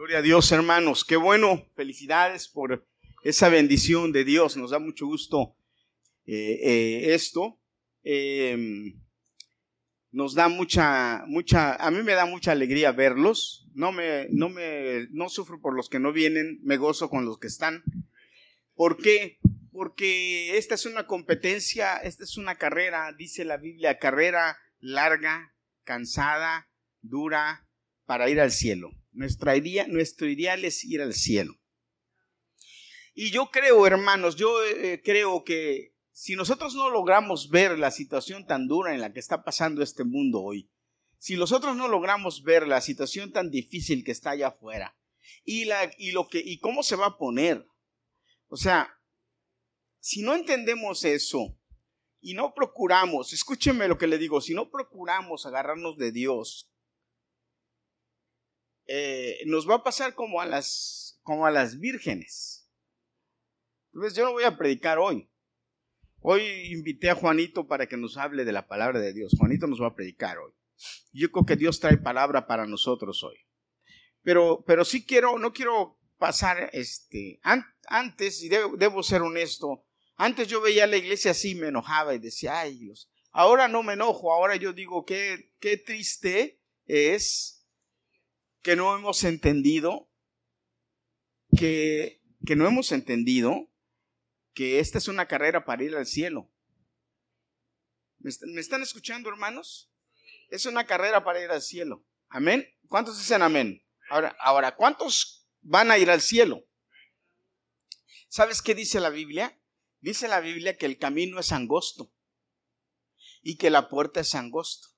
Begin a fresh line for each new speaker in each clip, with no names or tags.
Gloria a Dios, hermanos. Qué bueno. Felicidades por esa bendición de Dios. Nos da mucho gusto eh, eh, esto. Em, nos da mucha, mucha, a mí me da mucha alegría verlos. No me, no me, no sufro por los que no vienen, me gozo con los que están. ¿Por qué? Porque esta es una competencia, esta es una carrera, dice la Biblia, carrera larga, cansada, dura, para ir al cielo. Nuestra idea, nuestro ideal es ir al cielo. Y yo creo, hermanos, yo eh, creo que si nosotros no logramos ver la situación tan dura en la que está pasando este mundo hoy, si nosotros no logramos ver la situación tan difícil que está allá afuera y, la, y, lo que, y cómo se va a poner, o sea, si no entendemos eso y no procuramos, escúcheme lo que le digo, si no procuramos agarrarnos de Dios, eh, nos va a pasar como a las, como a las vírgenes. Entonces yo no voy a predicar hoy. Hoy invité a Juanito para que nos hable de la palabra de Dios. Juanito nos va a predicar hoy. Yo creo que Dios trae palabra para nosotros hoy. Pero, pero sí quiero, no quiero pasar este, antes, y debo, ser honesto, antes yo veía a la iglesia así, me enojaba y decía, ay Dios, ahora no me enojo, ahora yo digo, qué, qué triste es que no hemos entendido, que, que no hemos entendido que esta es una carrera para ir al cielo. ¿Me, están escuchando, hermanos? Es una carrera para ir al cielo. Amén. ¿Cuántos dicen amén? Ahora, ahora, ¿cuántos van a ir al cielo? ¿Sabes qué dice la Biblia? Dice la Biblia que el camino es angosto y que la puerta es angosto.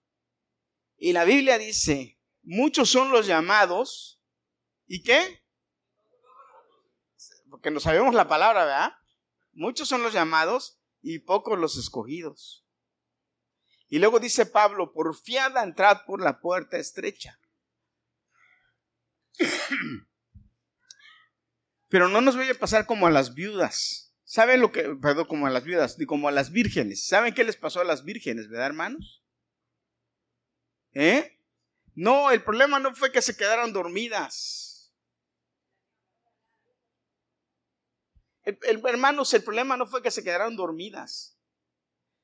Y la Biblia dice, muchos son los llamados. ¿Y qué? Porque no sabemos la palabra, ¿verdad? Muchos son los llamados y pocos los escogidos. Y luego dice Pablo, por fiada entrad por la puerta estrecha. Pero no nos vaya a pasar como a las viudas. ¿Saben lo que, perdón, como a las viudas, como a las vírgenes? ¿Saben qué les pasó a las vírgenes, verdad, hermanos? ¿Eh? No, el problema no fue que se quedaron dormidas. hermanos, el problema no fue que se quedaron dormidas.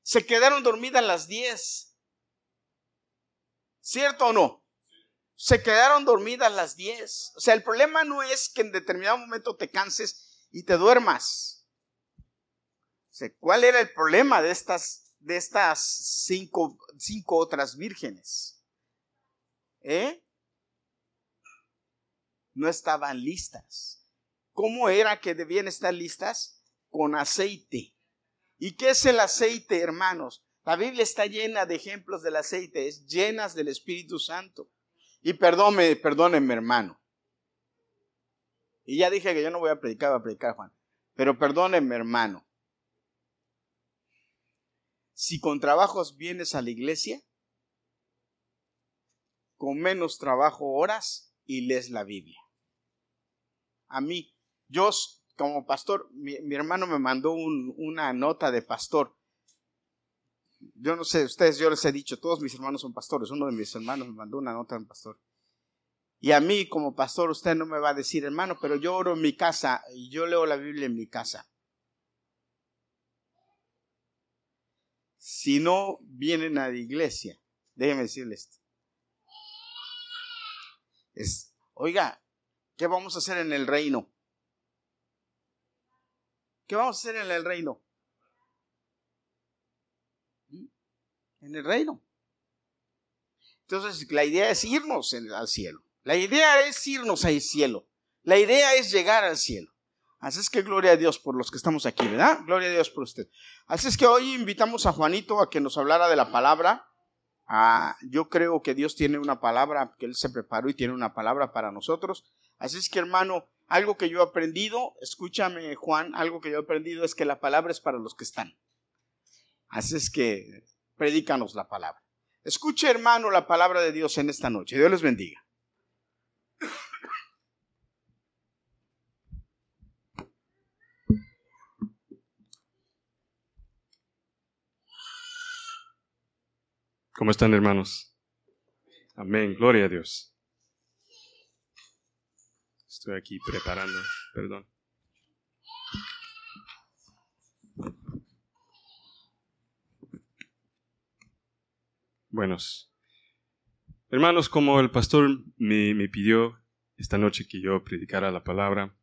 Se quedaron dormidas las 10. ¿Cierto o no? Se quedaron dormidas las 10. O sea, el problema no es que en determinado momento te canses y te duermas. ¿Cuál era el problema de estas, de estas cinco, cinco otras vírgenes? ¿Eh? No estaban listas. ¿Cómo era que debían estar listas? Con aceite. ¿Y qué es el aceite, hermanos? La Biblia está llena de ejemplos del aceite, es llenas del Espíritu Santo. Y perdónenme, hermano. Y ya dije que yo no voy a predicar, a predicar, Juan. Pero perdónenme, hermano. Si con trabajos vienes a la iglesia, con menos trabajo horas y lees la Biblia. A mí, yo, como pastor, mi, hermano me mandó una nota de pastor. Yo no sé, ustedes, yo les he dicho, todos mis hermanos son pastores. Uno de mis hermanos me mandó una nota de pastor. Y a mí, como pastor, usted no me va a decir, hermano, pero yo oro en mi casa y yo leo la Biblia en mi casa. Si no vienen a la iglesia, déjenme decirles esto. Es, oiga, ¿qué vamos a hacer en el reino? ¿Qué vamos a hacer en el reino? ¿Mm? En el reino. Entonces, la idea es irnos al cielo. La idea es irnos al cielo. La idea es llegar al cielo. Así es que gloria a Dios por los que estamos aquí, ¿verdad? Gloria a Dios por usted. Así es que hoy invitamos a Juanito a que nos hablara de la palabra. Ah, yo creo que Dios tiene una palabra, que Él se preparó y tiene una palabra para nosotros. Así es que hermano, algo que yo he aprendido, escúchame Juan, algo que yo he aprendido es que la palabra es para los que están. Así es que predícanos la palabra. Escuche hermano la palabra de Dios en esta noche. Dios les bendiga.
¿Cómo están hermanos? Amén, gloria a Dios. Estoy aquí preparando, perdón. Buenos. Hermanos, como el pastor me, pidió esta noche que yo predicara la palabra,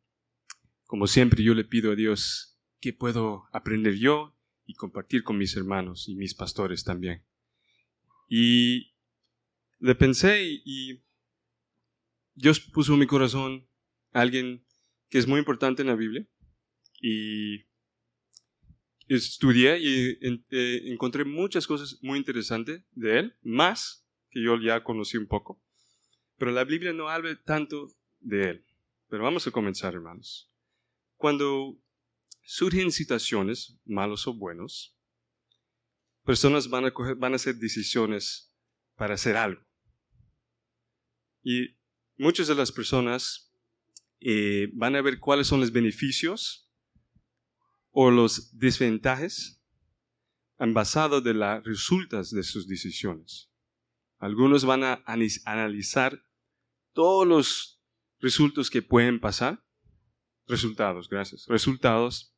como siempre yo le pido a Dios qué puedo aprender yo y compartir con mis hermanos y mis pastores también. Y le pensé y, Dios puso en mi corazón a alguien que es muy importante en la Biblia y estudié y eh, encontré muchas cosas muy interesantes de él, más que yo ya conocí un poco. Pero la Biblia no habla tanto de él. Pero vamos a comenzar, hermanos. Cuando surgen situaciones, malos o buenos, personas van a, van a hacer decisiones para hacer algo. Y muchas de las personas eh, van a ver cuáles son los beneficios o los desventajas han basado de las resultas de sus decisiones. Algunos van a analizar todos los resultados que pueden pasar, resultados, gracias, resultados,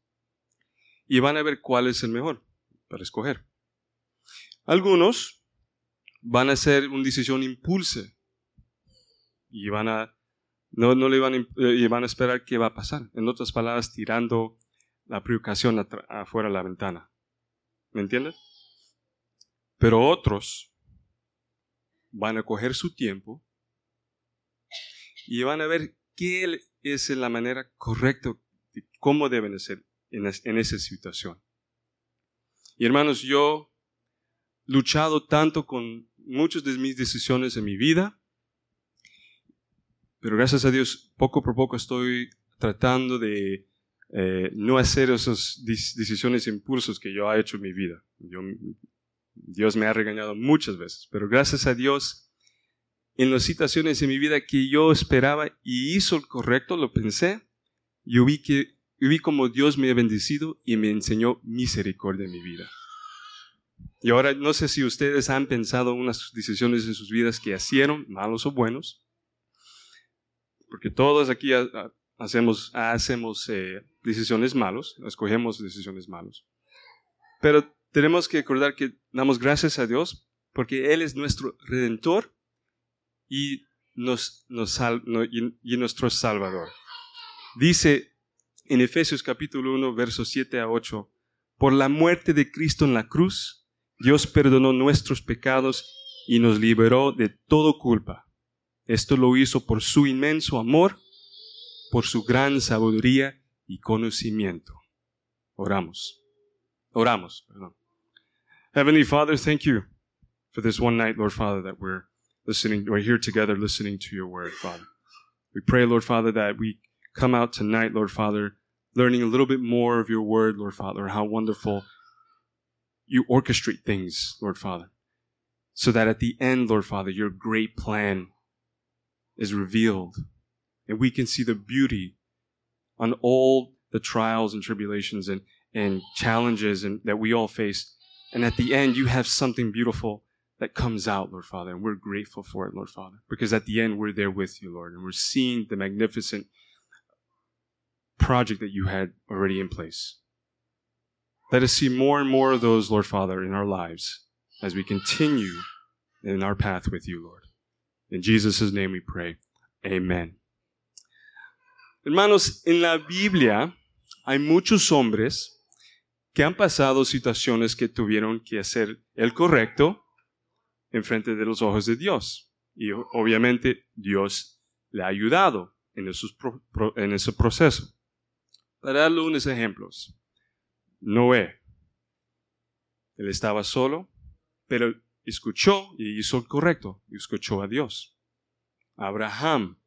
y van a ver cuál es el mejor para escoger. Algunos van a hacer una decisión impulse y van a no, no le van a, y van a esperar qué va a pasar. En otras palabras, tirando la preocupación afuera de la ventana. ¿Me entiendes? Pero otros van a coger su tiempo y van a ver qué es la manera correcta de cómo deben ser en, en esa situación. Y hermanos, yo luchado tanto con muchas de mis decisiones en mi vida, pero gracias a Dios, poco por poco estoy tratando de eh, no hacer esas decisiones e impulsos que yo he hecho en mi vida. Dios me ha regañado muchas veces, pero gracias a Dios, en las situaciones en mi vida que yo esperaba y hizo el correcto, lo pensé, yo vi que vi como Dios me ha bendecido y me enseñó misericordia en mi vida. Y ahora no sé si ustedes han pensado unas decisiones en sus vidas que hicieron, malos o buenos, porque todos aquí hacemos, hacemos eh, decisiones malos, escogemos decisiones malos. Pero tenemos que recordar que damos gracias a Dios porque Él es nuestro redentor y, nos, nos y, nuestro salvador. Dice en Efesios capítulo 1, versos 7 a 8, por la muerte de Cristo en la cruz, Dios perdonó nuestros pecados y nos liberó de todo culpa. Esto lo hizo por su inmenso amor, por su gran sabiduría y conocimiento. Oramos. Oramos. Perdón. Heavenly Father, thank you for this one night, Lord Father, that we're listening, we're here together listening to your word, Father. We pray, Lord Father, that we come out tonight, Lord Father, learning a little bit more of your word, Lord Father, how wonderful you orchestrate things, Lord Father, so that at the end, Lord Father, your great plan is revealed and we can see the beauty on all the trials and tribulations and, and challenges and, that we all face. And at the end, you have something beautiful that comes out, Lord Father. And we're grateful for it, Lord Father, because at the end, we're there with you, Lord, and we're seeing the magnificent project that you had already in place. Let us see more and more of those, Lord Father, in our lives as we continue in our path with you, Lord. In Jesus' name we pray. Amen. Hermanos, en la Biblia hay muchos hombres que han pasado situaciones que tuvieron que hacer el correcto en frente de los ojos de Dios. Y obviamente Dios le ha ayudado en, en ese proceso. Para darle unos ejemplos. Noé. Él estaba solo, pero escuchó y hizo el correcto. Escuchó a Dios. Abraham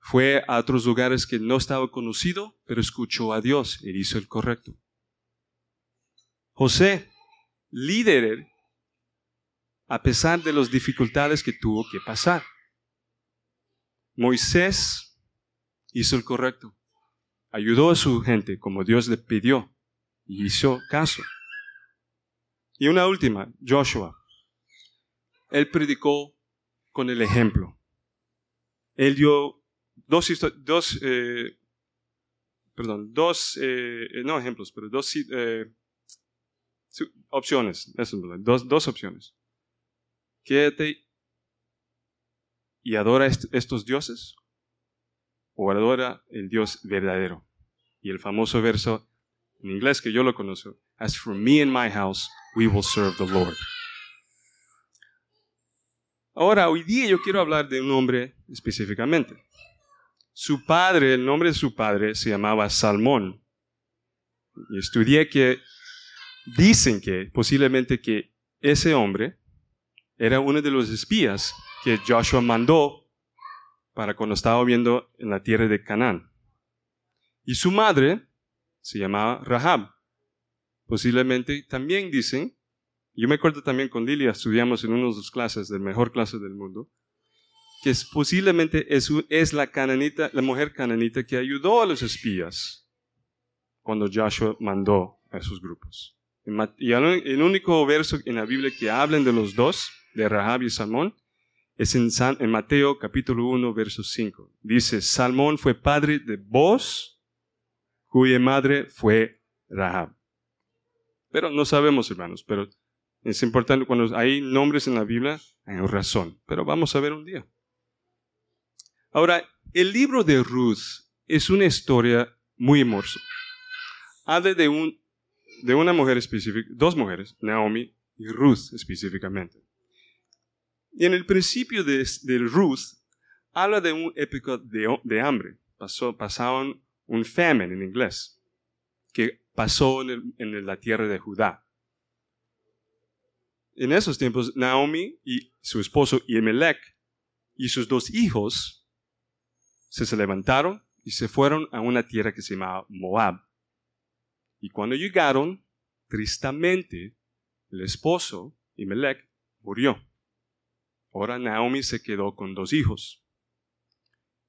fue a otros lugares que no estaba conocido, pero escuchó a Dios y hizo el correcto. José, líder, a pesar de las dificultades que tuvo que pasar. Moisés hizo el correcto. Ayudó a su gente como Dios le pidió y hizo caso. Y una última, Joshua. Él predicó con el ejemplo. Él dio dos, dos eh, perdón, dos, eh, no ejemplos, pero dos opciones, dos, dos opciones. Quédate y adora estos dioses o adora el Dios verdadero. Y el famoso verso en inglés que yo lo conozco, As for me and my house, we will serve the Lord. Ahora, hoy día yo quiero hablar de un hombre específicamente. Su padre, el nombre de su padre se llamaba Salmón. Y estudié que dicen que posiblemente que ese hombre era uno de los espías que Joshua mandó para cuando estaba viendo en la tierra de Canaán. Y su madre se llamaba Rahab. Posiblemente también dicen, yo me acuerdo también con Lilia, estudiamos en una de sus clases, de mejor clase del mundo, que posiblemente es, la, cananita, la mujer cananita que ayudó a los espías cuando Joshua mandó a esos grupos. Y el único verso en la Biblia que hablan de los dos, de Rahab y Salmón, es en, en Mateo capítulo 1, verso 5. Dice, Salmón fue padre de Boz, cuya madre fue Rahab. Pero no sabemos, hermanos, pero es importante cuando hay nombres en la Biblia, hay razón. Pero vamos a ver un día. Ahora, el libro de Ruth es una historia muy hermosa. Habla de, un, de una mujer específica, dos mujeres, Naomi y Ruth específicamente. Y en el principio de, Ruth, habla de un épico de, hambre. Pasó, pasaron un famine en inglés, que pasó en, la tierra de Judá. En esos tiempos, Naomi y su esposo Emelech y sus dos hijos se, levantaron y se fueron a una tierra que se llamaba Moab. Y cuando llegaron, tristemente, el esposo, Emelech, murió. Ahora Naomi se quedó con dos hijos.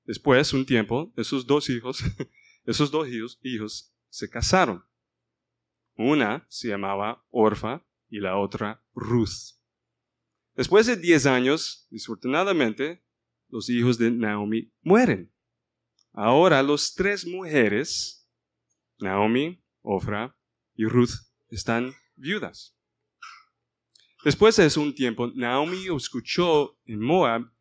Después, un tiempo, esos dos hijos, esos dos hijos, se casaron. Una se llamaba Orfa y la otra Ruth. Después de diez años, desafortunadamente, los hijos de Naomi mueren. Ahora los tres mujeres, Naomi, Ofra y Ruth, están viudas. Después de un tiempo, Naomi escuchó en Moab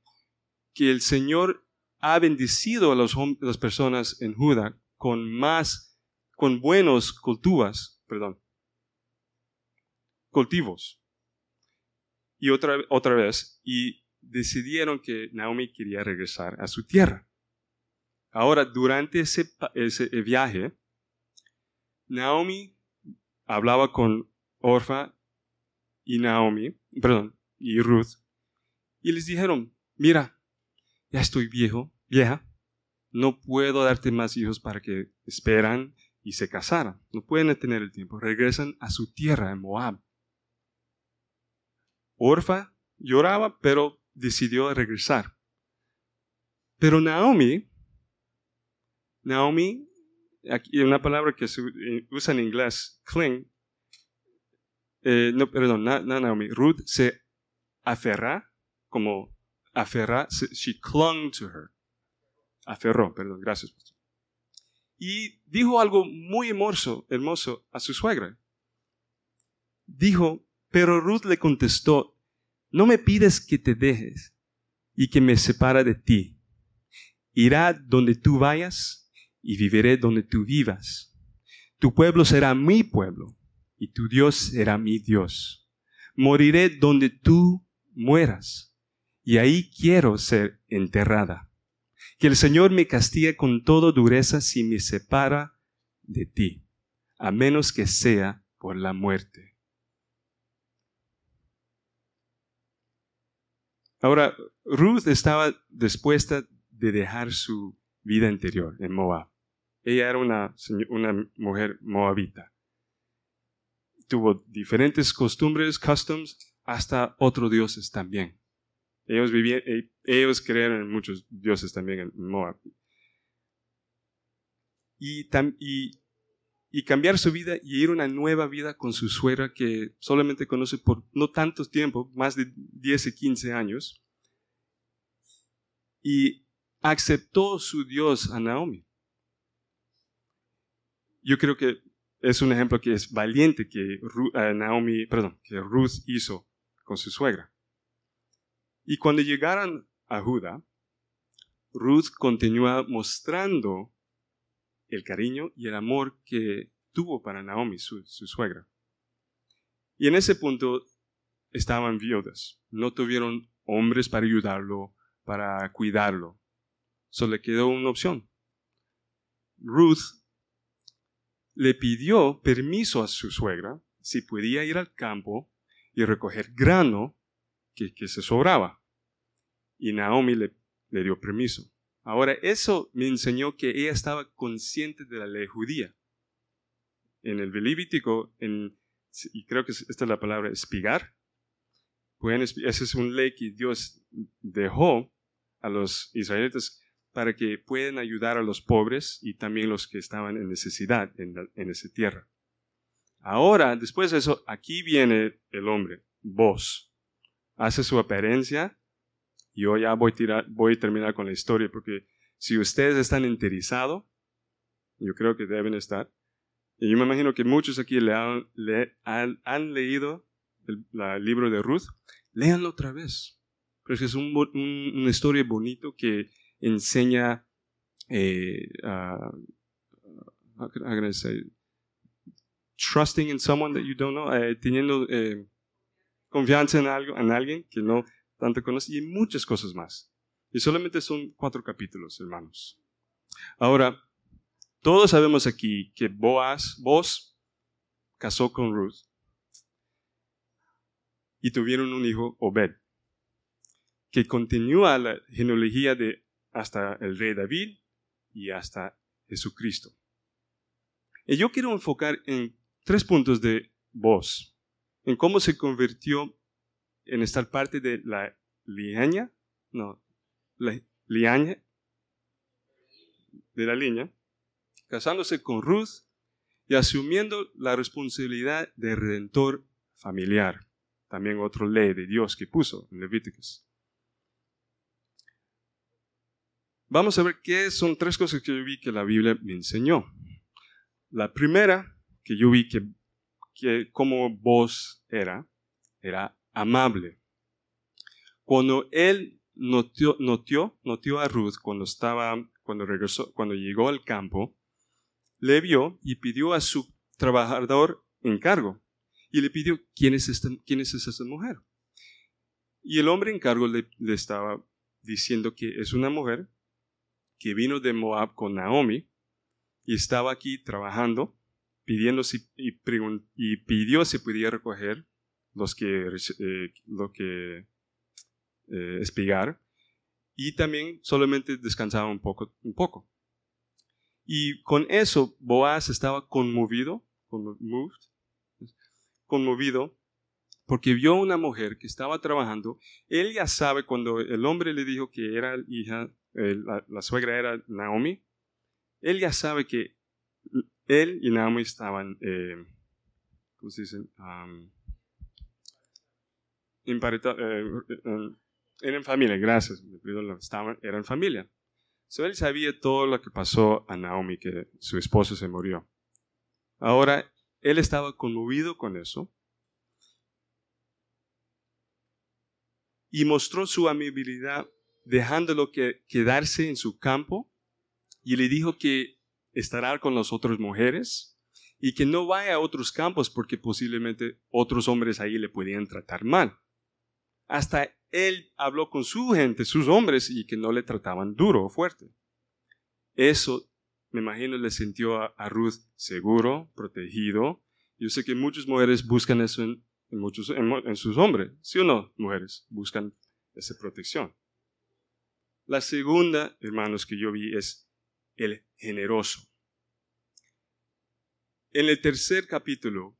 que el Señor ha bendecido a, las personas en Judá con más, con buenos cultivos, perdón, cultivos. Y otra, otra vez, y decidieron que Naomi quería regresar a su tierra. Ahora, durante ese, ese viaje, Naomi hablaba con Orfa y Naomi, perdón, y Ruth, y les dijeron, mira, ya estoy viejo, vieja, no puedo darte más hijos para que esperan y se casaran. No pueden tener el tiempo. Regresan a su tierra en Moab. Orfa lloraba, pero decidió regresar. Pero Naomi, Naomi, aquí una palabra que se usa en inglés, cling, eh, no, perdón, no, Naomi, Ruth se aferra, como aferra, she clung to her. Aferró, perdón, gracias. Y dijo algo muy hermoso, hermoso a su suegra. Dijo, pero Ruth le contestó, no me pides que te dejes y que me separa de ti. Irá donde tú vayas y viviré donde tú vivas. Tu pueblo será mi pueblo y tu Dios será mi Dios. Moriré donde tú mueras, y ahí quiero ser enterrada. Que el Señor me castigue con toda dureza si me separa de ti, a menos que sea por la muerte. Ahora, Ruth estaba dispuesta de dejar su vida anterior en Moab. Ella era una, una mujer moabita tuvo diferentes costumbres, customs, hasta otros dioses también. Ellos, vivían, eh, creyeron en muchos dioses también en Moab. Y, cambiar su vida y ir a una nueva vida con su suegra que solamente conoce por no tanto tiempo, más de 10 y 15 años. Y aceptó su Dios a Naomi. Yo creo que es un ejemplo que es valiente que eh, Naomi, perdón, que Ruth hizo con su suegra. Y cuando llegaron a Judá, Ruth continúa mostrando el cariño y el amor que tuvo para Naomi, su, su suegra. Y en ese punto estaban viudas, no tuvieron hombres para ayudarlo, para cuidarlo. Solo le quedó una opción. Ruth le pidió permiso a su suegra si podía ir al campo y recoger grano que, se sobraba. Y Naomi le, dio permiso. Ahora, eso me enseñó que ella estaba consciente de la ley judía. En el Levítico, en, y creo que esta es la palabra espigar, pueden, esa es una ley que Dios dejó a los israelitas para que puedan ayudar a los pobres y también los que estaban en necesidad en, esa tierra. Ahora, después de eso, aquí viene el hombre, vos. Hace su apariencia. Y yo ya voy a, tirar, voy a terminar con la historia porque si ustedes están interesados, yo creo que deben estar. Y yo me imagino que muchos aquí le han, le han, leído el, libro de Ruth. Léanlo otra vez. Porque es un, una historia bonito que enseña eh, trusting in someone that you don't know, eh, teniendo eh, confianza en algo, en alguien que no tanto conoce y muchas cosas más. Y solamente son cuatro capítulos, hermanos. Ahora, todos sabemos aquí que Boaz, Boaz casó con Ruth y tuvieron un hijo, Obed, que continúa la genealogía de hasta el rey David y hasta Jesucristo. Y yo quiero enfocar en tres puntos de voz, en cómo se convirtió en estar parte de la liaña, no, la liaña, de la línea, casándose con Ruth y asumiendo la responsabilidad de redentor familiar. También otra ley de Dios que puso en Levíticos. Vamos a ver qué son tres cosas que yo vi que la Biblia me enseñó. La primera que yo vi que, que como vos era, era amable. Cuando él notió, notió, a Ruth cuando estaba, cuando regresó, cuando llegó al campo, le vio y pidió a su trabajador encargo. Y le pidió, ¿quién es esta, quién es esta mujer? Y el hombre encargo le, le estaba diciendo que es una mujer que vino de Moab con Naomi y estaba aquí trabajando, pidiendo si, y, pidió si podía recoger los que, eh, lo que eh, espigar y también solamente descansaba un poco, un poco. Y con eso Boaz estaba conmovido, conmovido porque vio una mujer que estaba trabajando. Él ya sabe cuando el hombre le dijo que era hija la, suegra era Naomi, él ya sabe que él y Naomi estaban, eh, ¿cómo se dice? Eh, eran familia, gracias, estaban, eran familia. So, él sabía todo lo que pasó a Naomi, que su esposo se murió. Ahora, él estaba conmovido con eso y mostró su amabilidad dejándolo que quedarse en su campo y le dijo que estará con las otras mujeres y que no vaya a otros campos porque posiblemente otros hombres ahí le podían tratar mal. Hasta él habló con su gente, sus hombres, y que no le trataban duro o fuerte. Eso, me imagino, le sintió a, Ruth seguro, protegido. Yo sé que muchas mujeres buscan eso en, en sus hombres, ¿sí o no, mujeres? Buscan esa protección. La segunda, hermanos, que yo vi es el generoso. En el tercer capítulo,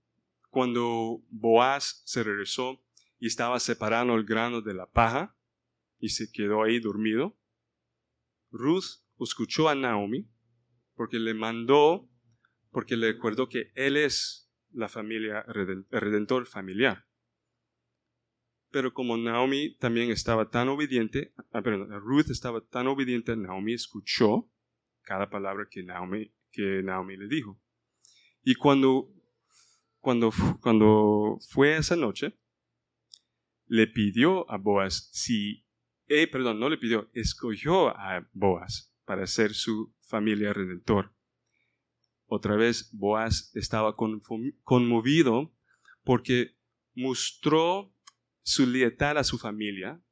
cuando Boaz se regresó y estaba separando el grano de la paja y se quedó ahí dormido, Ruth escuchó a Naomi porque le mandó, porque le recordó que él es la familia, redentor familiar. Pero como Naomi también estaba tan obediente, ah, perdón, Ruth estaba tan obediente, Naomi escuchó cada palabra que Naomi, que Naomi le dijo. Y cuando, cuando, cuando fue esa noche, le pidió a Boaz si, eh, perdón, no le pidió, escogió a Boaz para ser su familia redentor. Otra vez, Boaz estaba conmovido porque mostró su lealtad a su familia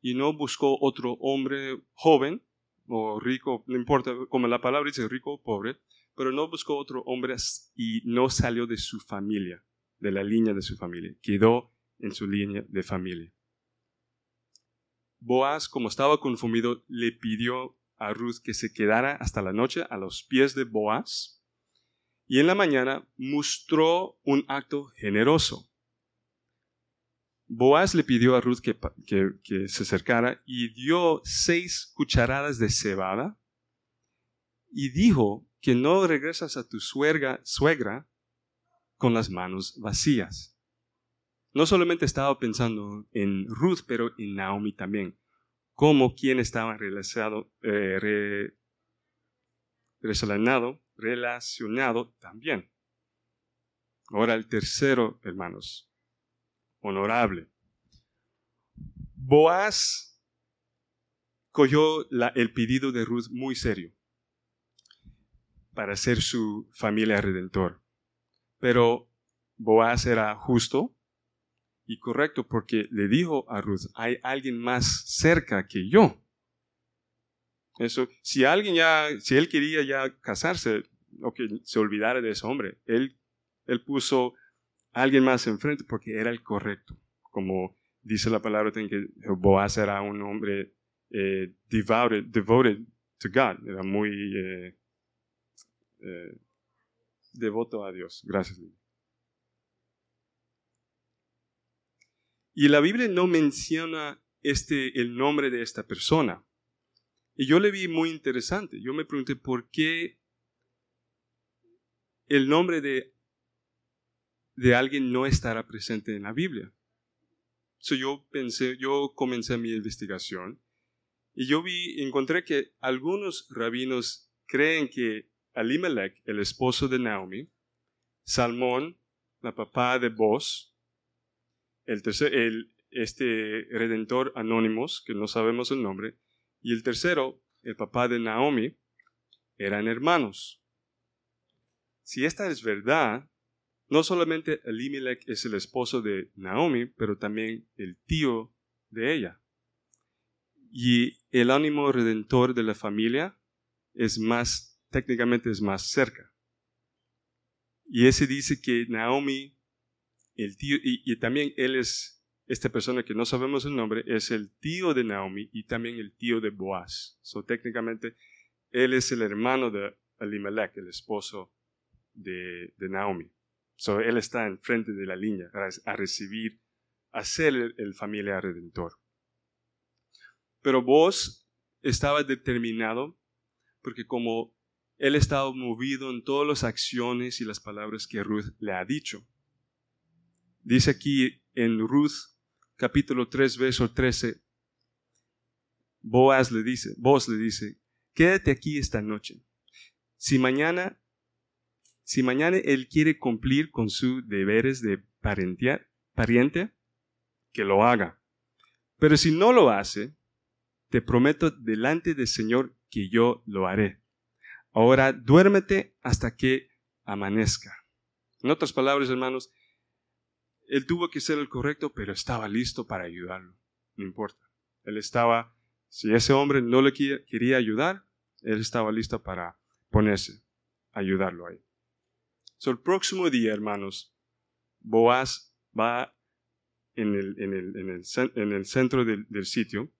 y no buscó otro hombre joven o rico, no importa, como la palabra dice rico o pobre, pero no buscó otro hombre y no salió de su familia, de la línea de su familia, quedó en su línea de familia. Boaz, como estaba confundido, le pidió a Ruth que se quedara hasta la noche a los pies de Boaz y en la mañana mostró un acto generoso. Boaz le pidió a Ruth que, se acercara y dio seis cucharadas de cebada y dijo que no regresas a tu suegra, suegra con las manos vacías. No solamente estaba pensando en Ruth, pero en Naomi también, como quien estaba relacionado, eh, relacionado, relacionado también. Ahora el tercero, hermanos, honorable. Boaz cogió el pedido de Ruth muy serio para ser su familia redentor. Pero Boaz era justo y correcto porque le dijo a Ruth, hay alguien más cerca que yo. Eso, si alguien ya, si él quería ya casarse, o que se olvidara de ese hombre, él, él puso alguien más enfrente porque era el correcto. Como dice la palabra, que Boaz era un hombre eh, devoted, devoted to God, era muy eh, eh, devoto a Dios. Gracias. Y la Biblia no menciona este, el nombre de esta persona. Y yo le vi muy interesante. Yo me pregunté por qué el nombre de de alguien no estará presente en la Biblia. So yo pensé, yo comencé mi investigación y yo vi, encontré que algunos rabinos creen que Alimelech, el esposo de Naomi, Salmón, la papá de Boz, el tercer, el, este redentor anónimos, que no sabemos el nombre, y el tercero, el papá de Naomi, eran hermanos. Si esta es verdad, no solamente Elimelech es el esposo de Naomi, pero también el tío de ella. Y el ánimo redentor de la familia es más, técnicamente es más cerca. Y ese dice que Naomi, el tío, y, también él es, esta persona que no sabemos el nombre, es el tío de Naomi y también el tío de Boaz. So técnicamente, él es el hermano de Elimelech, el esposo de Naomi. So, él está enfrente de la línea a recibir, a ser el, el familia redentor. Pero vos estaba determinado porque como él estaba movido en todas las acciones y las palabras que Ruth le ha dicho. Dice aquí en Ruth capítulo 3 verso 13, Boaz le dice, vos le dice, quédate aquí esta noche. Si mañana si mañana él quiere cumplir con sus deberes de pariente, que lo haga. Pero si no lo hace, te prometo delante del Señor que yo lo haré. Ahora duérmete hasta que amanezca. En otras palabras, hermanos, él tuvo que ser el correcto, pero estaba listo para ayudarlo. No importa. Él estaba, si ese hombre no le quería ayudar, él estaba listo para ponerse, ayudarlo ahí el próximo día, hermanos, Boaz va en el, en el, en el, centro del, sitio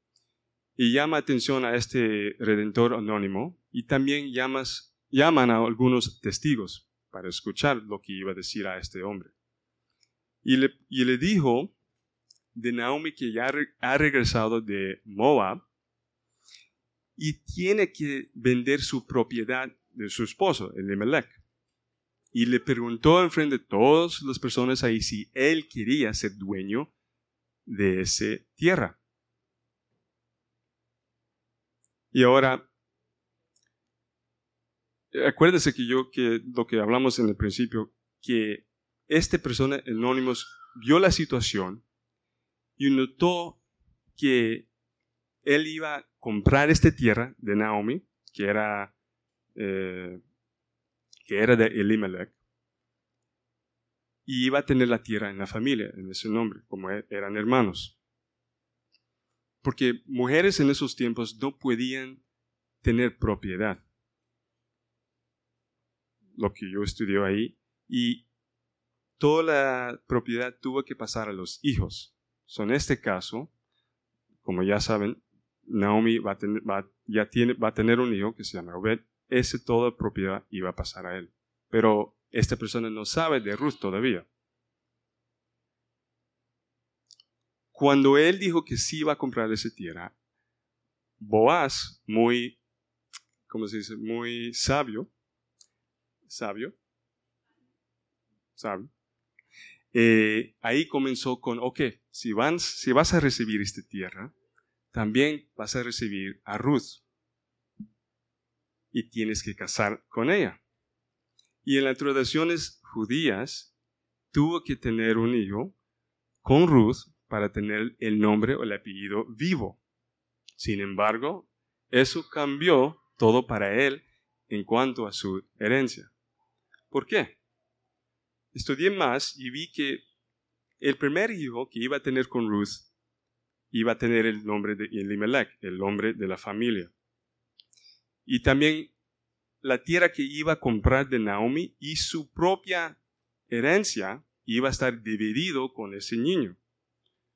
y llama atención a este redentor anónimo y también llamas, llaman a algunos testigos para escuchar lo que iba a decir a este hombre. Y le, y le dijo de Naomi que ya ha regresado de Moab y tiene que vender su propiedad de su esposo, el Elimelech y le preguntó enfrente de todas las personas ahí si él quería ser dueño de esa tierra. Y ahora, acuérdese que yo, que lo que hablamos en el principio, que esta persona, Anónimos, vio la situación y notó que él iba a comprar esta tierra de Naomi, que era, eh, que era de Elimelech, y iba a tener la tierra en la familia, en ese nombre, como e-, eran hermanos. Porque mujeres en esos tiempos no podían tener propiedad. Lo que yo estudié ahí. Y toda la propiedad tuvo que pasar a los hijos. en este caso, como ya saben, Naomi va a tener, ya tiene, va a tener un hijo que se llama Obed. Ese toda propiedad iba a pasar a él. Pero esta persona no sabe de Ruth todavía. Cuando él dijo que sí iba a comprar esa tierra, Boaz, muy, ¿cómo se dice? Muy sabio, sabio, sabio, eh, ahí comenzó con, ok, si, si vas a recibir esta tierra, también vas a recibir a Ruth y tienes que casar con ella. Y en las tradiciones judías tuvo que tener un hijo con Ruth para tener el nombre o el apellido vivo. Sin embargo, eso cambió todo para él en cuanto a su herencia. ¿Por qué? Estudié más y vi que el primer hijo que iba a tener con Ruth iba a tener el nombre de Elimelech, el nombre de la familia. Y también la tierra que iba a comprar de Naomi y su propia herencia iba a estar dividido con ese niño.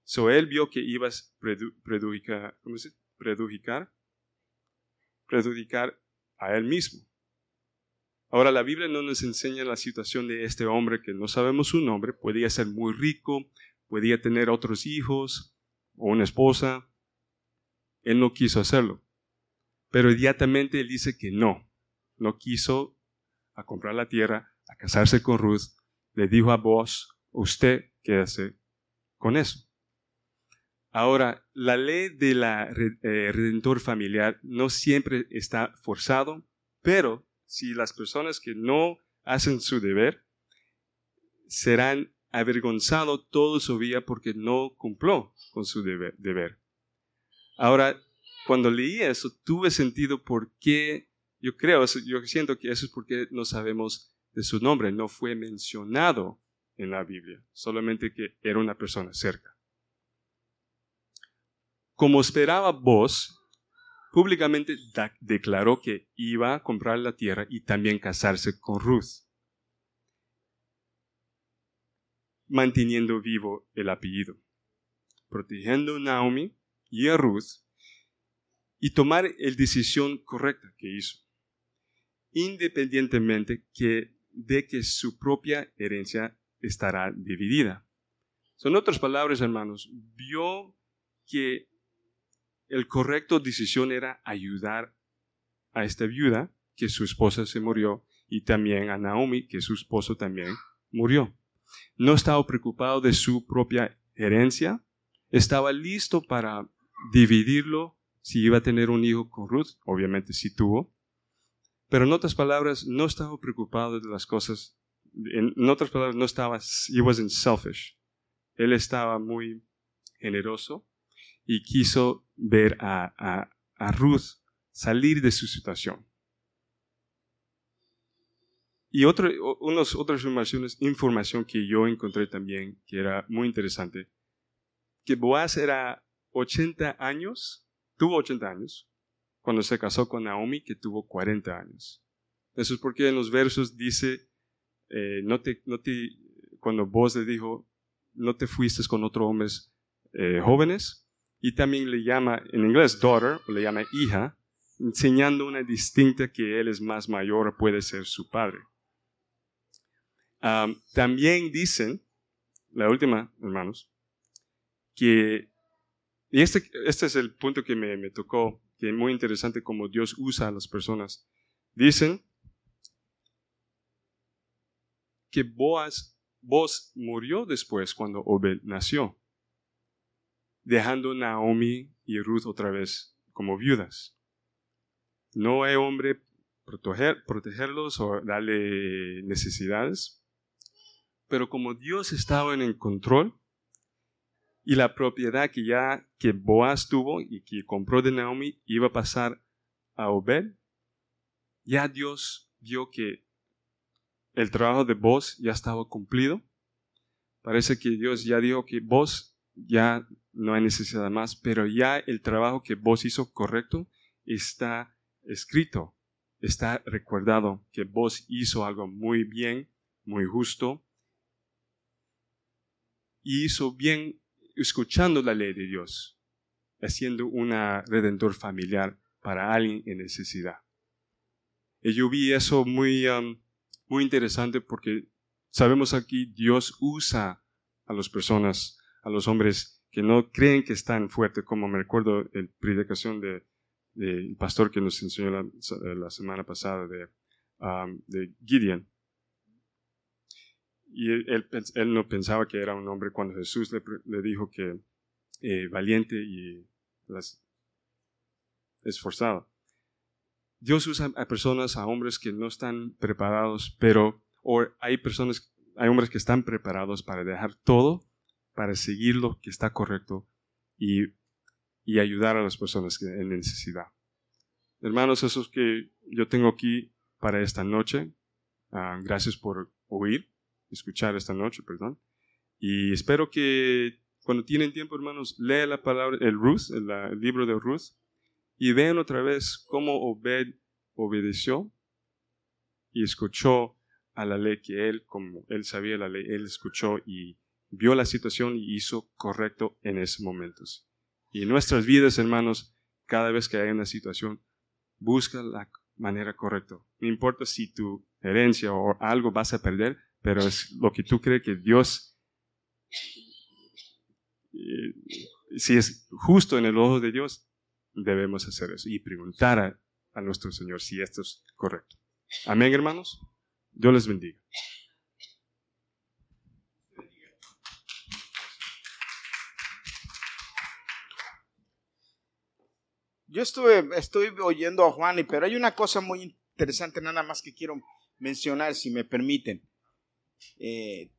So él vio que iba a prejudicar, ¿cómo se Prejudicar, prejudicar a él mismo. Ahora la Biblia no nos enseña la situación de este hombre que no sabemos su nombre, podía ser muy rico, podía tener otros hijos o una esposa. Él no quiso hacerlo. Pero inmediatamente él dice que no, no quiso a comprar la tierra, a casarse con Ruth, le dijo a vos, usted quédese con eso. Ahora, la ley de la eh, redentor familiar no siempre está forzado, pero si las personas que no hacen su deber serán avergonzados todo su vida porque no cumplió con su deber. Ahora, cuando leí eso, tuve sentido por qué yo creo, yo siento que eso es porque no sabemos de su nombre, no fue mencionado en la Biblia, solamente que era una persona cerca. Como esperaba vos, públicamente declaró que iba a comprar la tierra y también casarse con Ruth, manteniendo vivo el apellido, protegiendo a Naomi y a Ruth y tomar la decisión correcta que hizo independientemente de que su propia herencia estará dividida. Son otras palabras, hermanos, vio que el correcto decisión era ayudar a esta viuda, que su esposa se murió, y también a Naomi, que su esposo también murió. No estaba preocupado de su propia herencia, estaba listo para dividirlo si iba a tener un hijo con Ruth, obviamente si tuvo, pero en otras palabras, no estaba preocupado de las cosas. En otras palabras, no estaba, he wasn't selfish. Él estaba muy generoso y quiso ver a, a, a Ruth salir de su situación. Y otra, unas otras informaciones, información que yo encontré también, que era muy interesante, que Boaz era 80 años, tuvo 80 años, cuando se casó con Naomi, que tuvo 40 años. Eso es porque en los versos dice, eh, no te, no te, cuando vos le dijo, no te fuiste con otros hombres eh, jóvenes, y también le llama, en inglés, daughter, le llama hija, enseñando una distinta que él es más mayor, puede ser su padre. también dicen, la última, hermanos, que, y este, este es el punto que me, me tocó que es muy interesante cómo Dios usa a las personas. Dicen que Boaz, Boaz murió después cuando Obed nació. Dejando Naomi y Ruth otra vez como viudas. No hay hombre proteger, protegerlos o darle necesidades, pero como Dios estaba en el control y la propiedad que ya que Boaz tuvo y que compró de Naomi iba a pasar a Obed, ya Dios vio que el trabajo de Boaz ya estaba cumplido. Parece que Dios ya dijo que vos ya no hay necesidad más, pero ya el trabajo que vos hizo correcto está escrito, está recordado que vos hizo algo muy bien, muy justo, y hizo bien escuchando la ley de Dios, haciendo una redentor familiar para alguien en necesidad. Y yo vi eso muy, um, muy interesante porque sabemos aquí Dios usa a las personas, a los hombres que no creen que están fuertes, como me recuerdo en predicación del de, pastor que nos enseñó la, semana pasada de, um, de Gideon. Y él, él, no pensaba que era un hombre cuando Jesús le, dijo que eh, valiente y esforzado. Dios usa a personas, a hombres que no están preparados, pero o hay personas, hay hombres que están preparados para dejar todo, para seguir lo que está correcto y, y ayudar a las personas en necesidad. Hermanos, eso es que yo tengo aquí para esta noche. Ah, gracias por oír, escuchar esta noche, perdón. Y espero que cuando tienen tiempo, hermanos, lea la palabra, el Ruth, el, el libro de Ruth, y vean otra vez cómo Obed obedeció y escuchó a la ley que él, como él sabía la ley, él escuchó y vio la situación y hizo correcto en esos momentos. Y nuestras vidas, hermanos, cada vez que hay una situación, busca la manera correcta. No importa si tu herencia o algo vas a perder, pero es lo que tú crees que Dios, eh, si es justo en el ojo de Dios, debemos hacer eso y preguntar a, a nuestro Señor si esto es correcto. Amén, hermanos. Dios les bendiga.
Yo estuve, estoy oyendo a Juan, pero hay una cosa muy interesante nada más que quiero mencionar, si me permiten. Eh,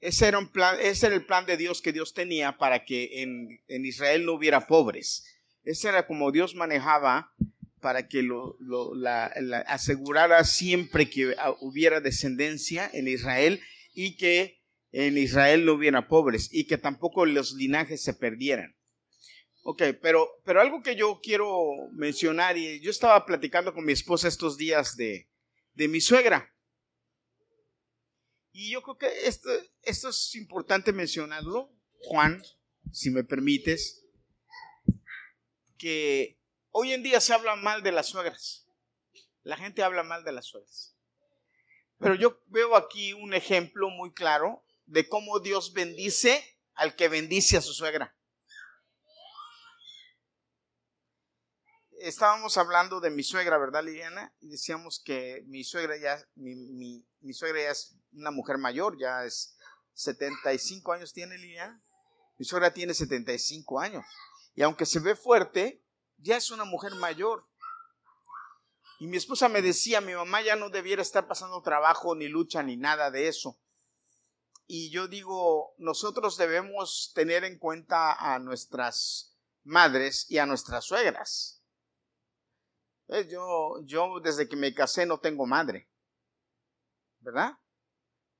ese, era un plan, ese era el plan de Dios que Dios tenía para que en, Israel no hubiera pobres. Ese era como Dios manejaba para que lo, la, asegurara siempre que hubiera descendencia en Israel y que en Israel no hubiera pobres y que tampoco los linajes se perdieran. Ok, pero, pero algo que yo quiero mencionar, y yo estaba platicando con mi esposa estos días de, de mi suegra. Y yo creo que esto, esto es importante mencionarlo, Juan, si me permites, que Hoy en día se habla mal de las suegras. La gente habla mal de las suegras. Pero yo veo aquí un ejemplo muy claro de cómo Dios bendice al que bendice a su suegra. Estábamos hablando de mi suegra, ¿verdad, Liliana? Y decíamos que mi suegra ya, mi, suegra es una mujer mayor, ya es 75 años tiene Liliana. Mi suegra tiene 75 años. Y aunque se ve fuerte, ya es una mujer mayor. Y mi esposa me decía, mi mamá ya no debiera estar pasando trabajo, ni lucha, ni nada de eso. Y yo digo, nosotros debemos tener en cuenta a nuestras madres y a nuestras suegras. Yo, yo desde que me casé no tengo madre. ¿Verdad?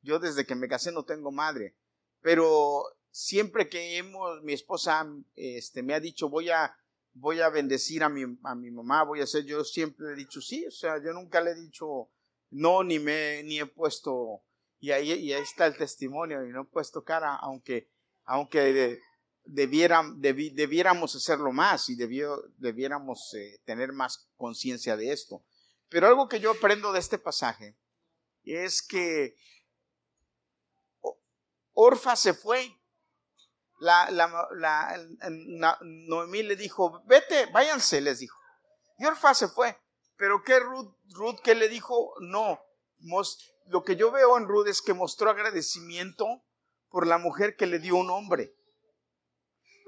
Yo desde que me casé no tengo madre. Pero siempre que hemos, mi esposa este, me ha dicho, voy a voy a bendecir a mi, a mi mamá, voy a hacer, yo siempre he dicho sí, o sea, yo nunca le he dicho no, ni me, ni he puesto, y ahí, y ahí está el testimonio, y no he puesto cara, aunque, aunque debiéramos hacerlo más y debió, debiéramos eh, tener más conciencia de esto. Pero algo que yo aprendo de este pasaje es que Orfa se fue la, la, Noemí le dijo, vete, váyanse, les dijo. Y Orfa se fue. Pero ¿qué Ruth, Ruth qué le dijo? No. lo que yo veo en Ruth es que mostró agradecimiento por la mujer que le dio un hombre.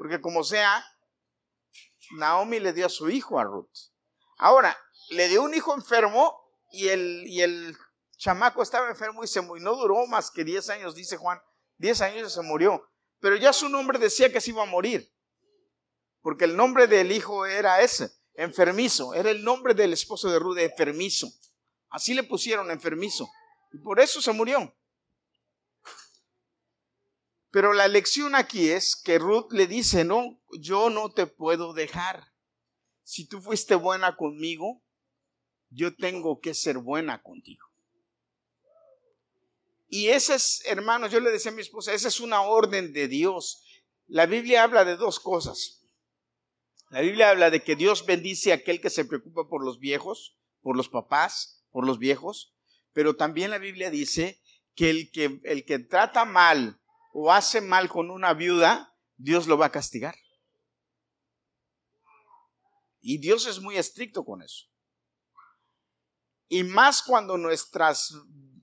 Porque como sea, Naomi le dio a su hijo a Ruth. Ahora, le dio un hijo enfermo y el, y el chamaco estaba enfermo y se y no duró más que 10 años, dice Juan. 10 años y se murió. Pero ya su nombre decía que se iba a morir. Porque el nombre del hijo era ese, enfermizo. Era el nombre del esposo de Ruth, enfermizo. Así le pusieron enfermizo. Y por eso se murió. Pero la lección aquí es que Ruth le dice, no, yo no te puedo dejar. Si tú fuiste buena conmigo, yo tengo que ser buena contigo. Y esa es, hermanos, yo le decía a mi esposa, esa es una orden de Dios. La Biblia habla de dos cosas. La Biblia habla de que Dios bendice a aquel que se preocupa por los viejos, por los papás, por los viejos, pero también la Biblia dice que el que, el que trata mal o hace mal con una viuda, Dios lo va a castigar. Y Dios es muy estricto con eso. Y más cuando nuestras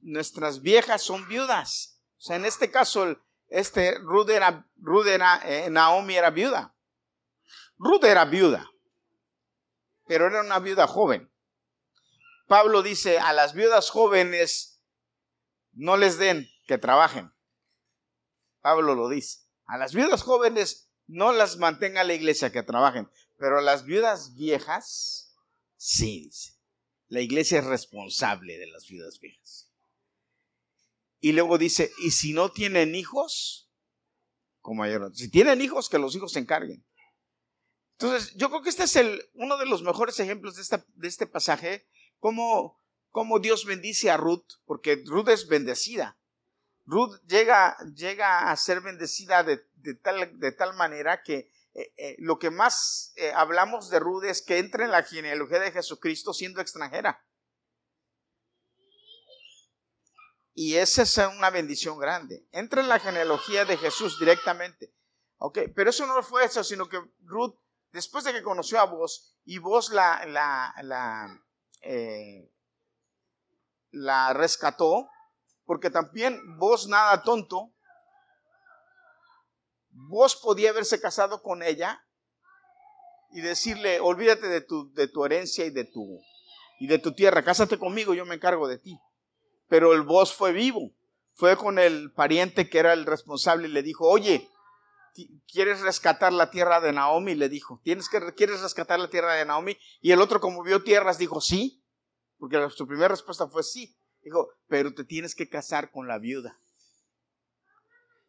nuestras viejas son viudas. O sea, en este caso, este Ruth era, eh, Naomi era viuda. Ruth era viuda, pero era una viuda joven. Pablo dice, a las viudas jóvenes no les den que trabajen. Pablo lo dice. A las viudas jóvenes no las mantenga la iglesia que trabajen, pero a las viudas viejas, sí, dice. La iglesia es responsable de las viudas viejas. Y luego dice, y si no tienen hijos, como ayer, si tienen hijos, que los hijos se encarguen. Entonces, yo creo que este es uno de los mejores ejemplos de este pasaje, cómo, cómo Dios bendice a Ruth, porque Ruth es bendecida. Ruth llega, llega a ser bendecida de, tal, de tal manera que eh, eh, lo que más eh, hablamos de Ruth es que entra en la genealogía de Jesucristo siendo extranjera. Y esa es una bendición grande. Entra en la genealogía de Jesús directamente. Ok, pero eso no fue eso, sino que Ruth, después de que conoció a vos y vos la, la, la, la rescató, porque también vos nada tonto, vos podía haberse casado con ella y decirle, olvídate de tu, de tu herencia y de tu, y de tu tierra, cásate conmigo, yo me encargo de ti pero el voz fue vivo. Fue con el pariente que era el responsable y le dijo, oye, ¿quieres rescatar la tierra de Naomi? Le dijo, ¿Tienes que, ¿quieres rescatar la tierra de Naomi? Y el otro, como vio tierras, dijo, sí, porque su primera respuesta fue sí. Dijo, pero te tienes que casar con la viuda.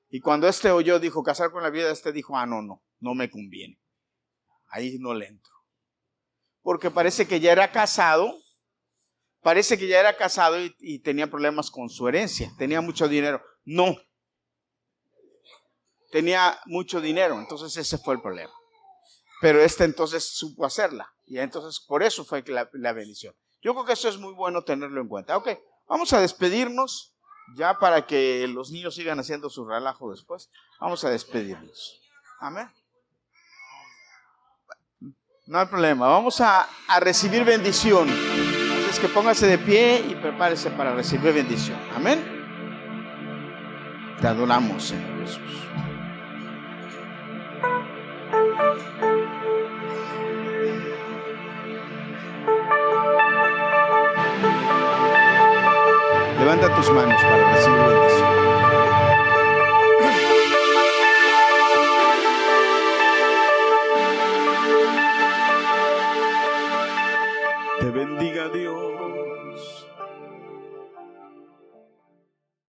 Y cuando este oyó, dijo, casar con la viuda, este dijo, ah, no, no, no me conviene. Ahí no le entro. Porque parece que ya era casado parece que ya era casado y, tenía problemas con su herencia, tenía mucho dinero. No, tenía mucho dinero, entonces ese fue el problema. Pero este entonces supo hacerla y entonces por eso fue la, la bendición. Yo creo que eso es muy bueno tenerlo en cuenta. Ok, vamos a despedirnos ya para que los niños sigan haciendo su relajo después. Vamos a despedirnos. Amén. No hay problema, vamos a, a recibir bendición que póngase de pie y prepárese para recibir bendición. Amén. Te adoramos, Señor Jesús. Tus manos para recibir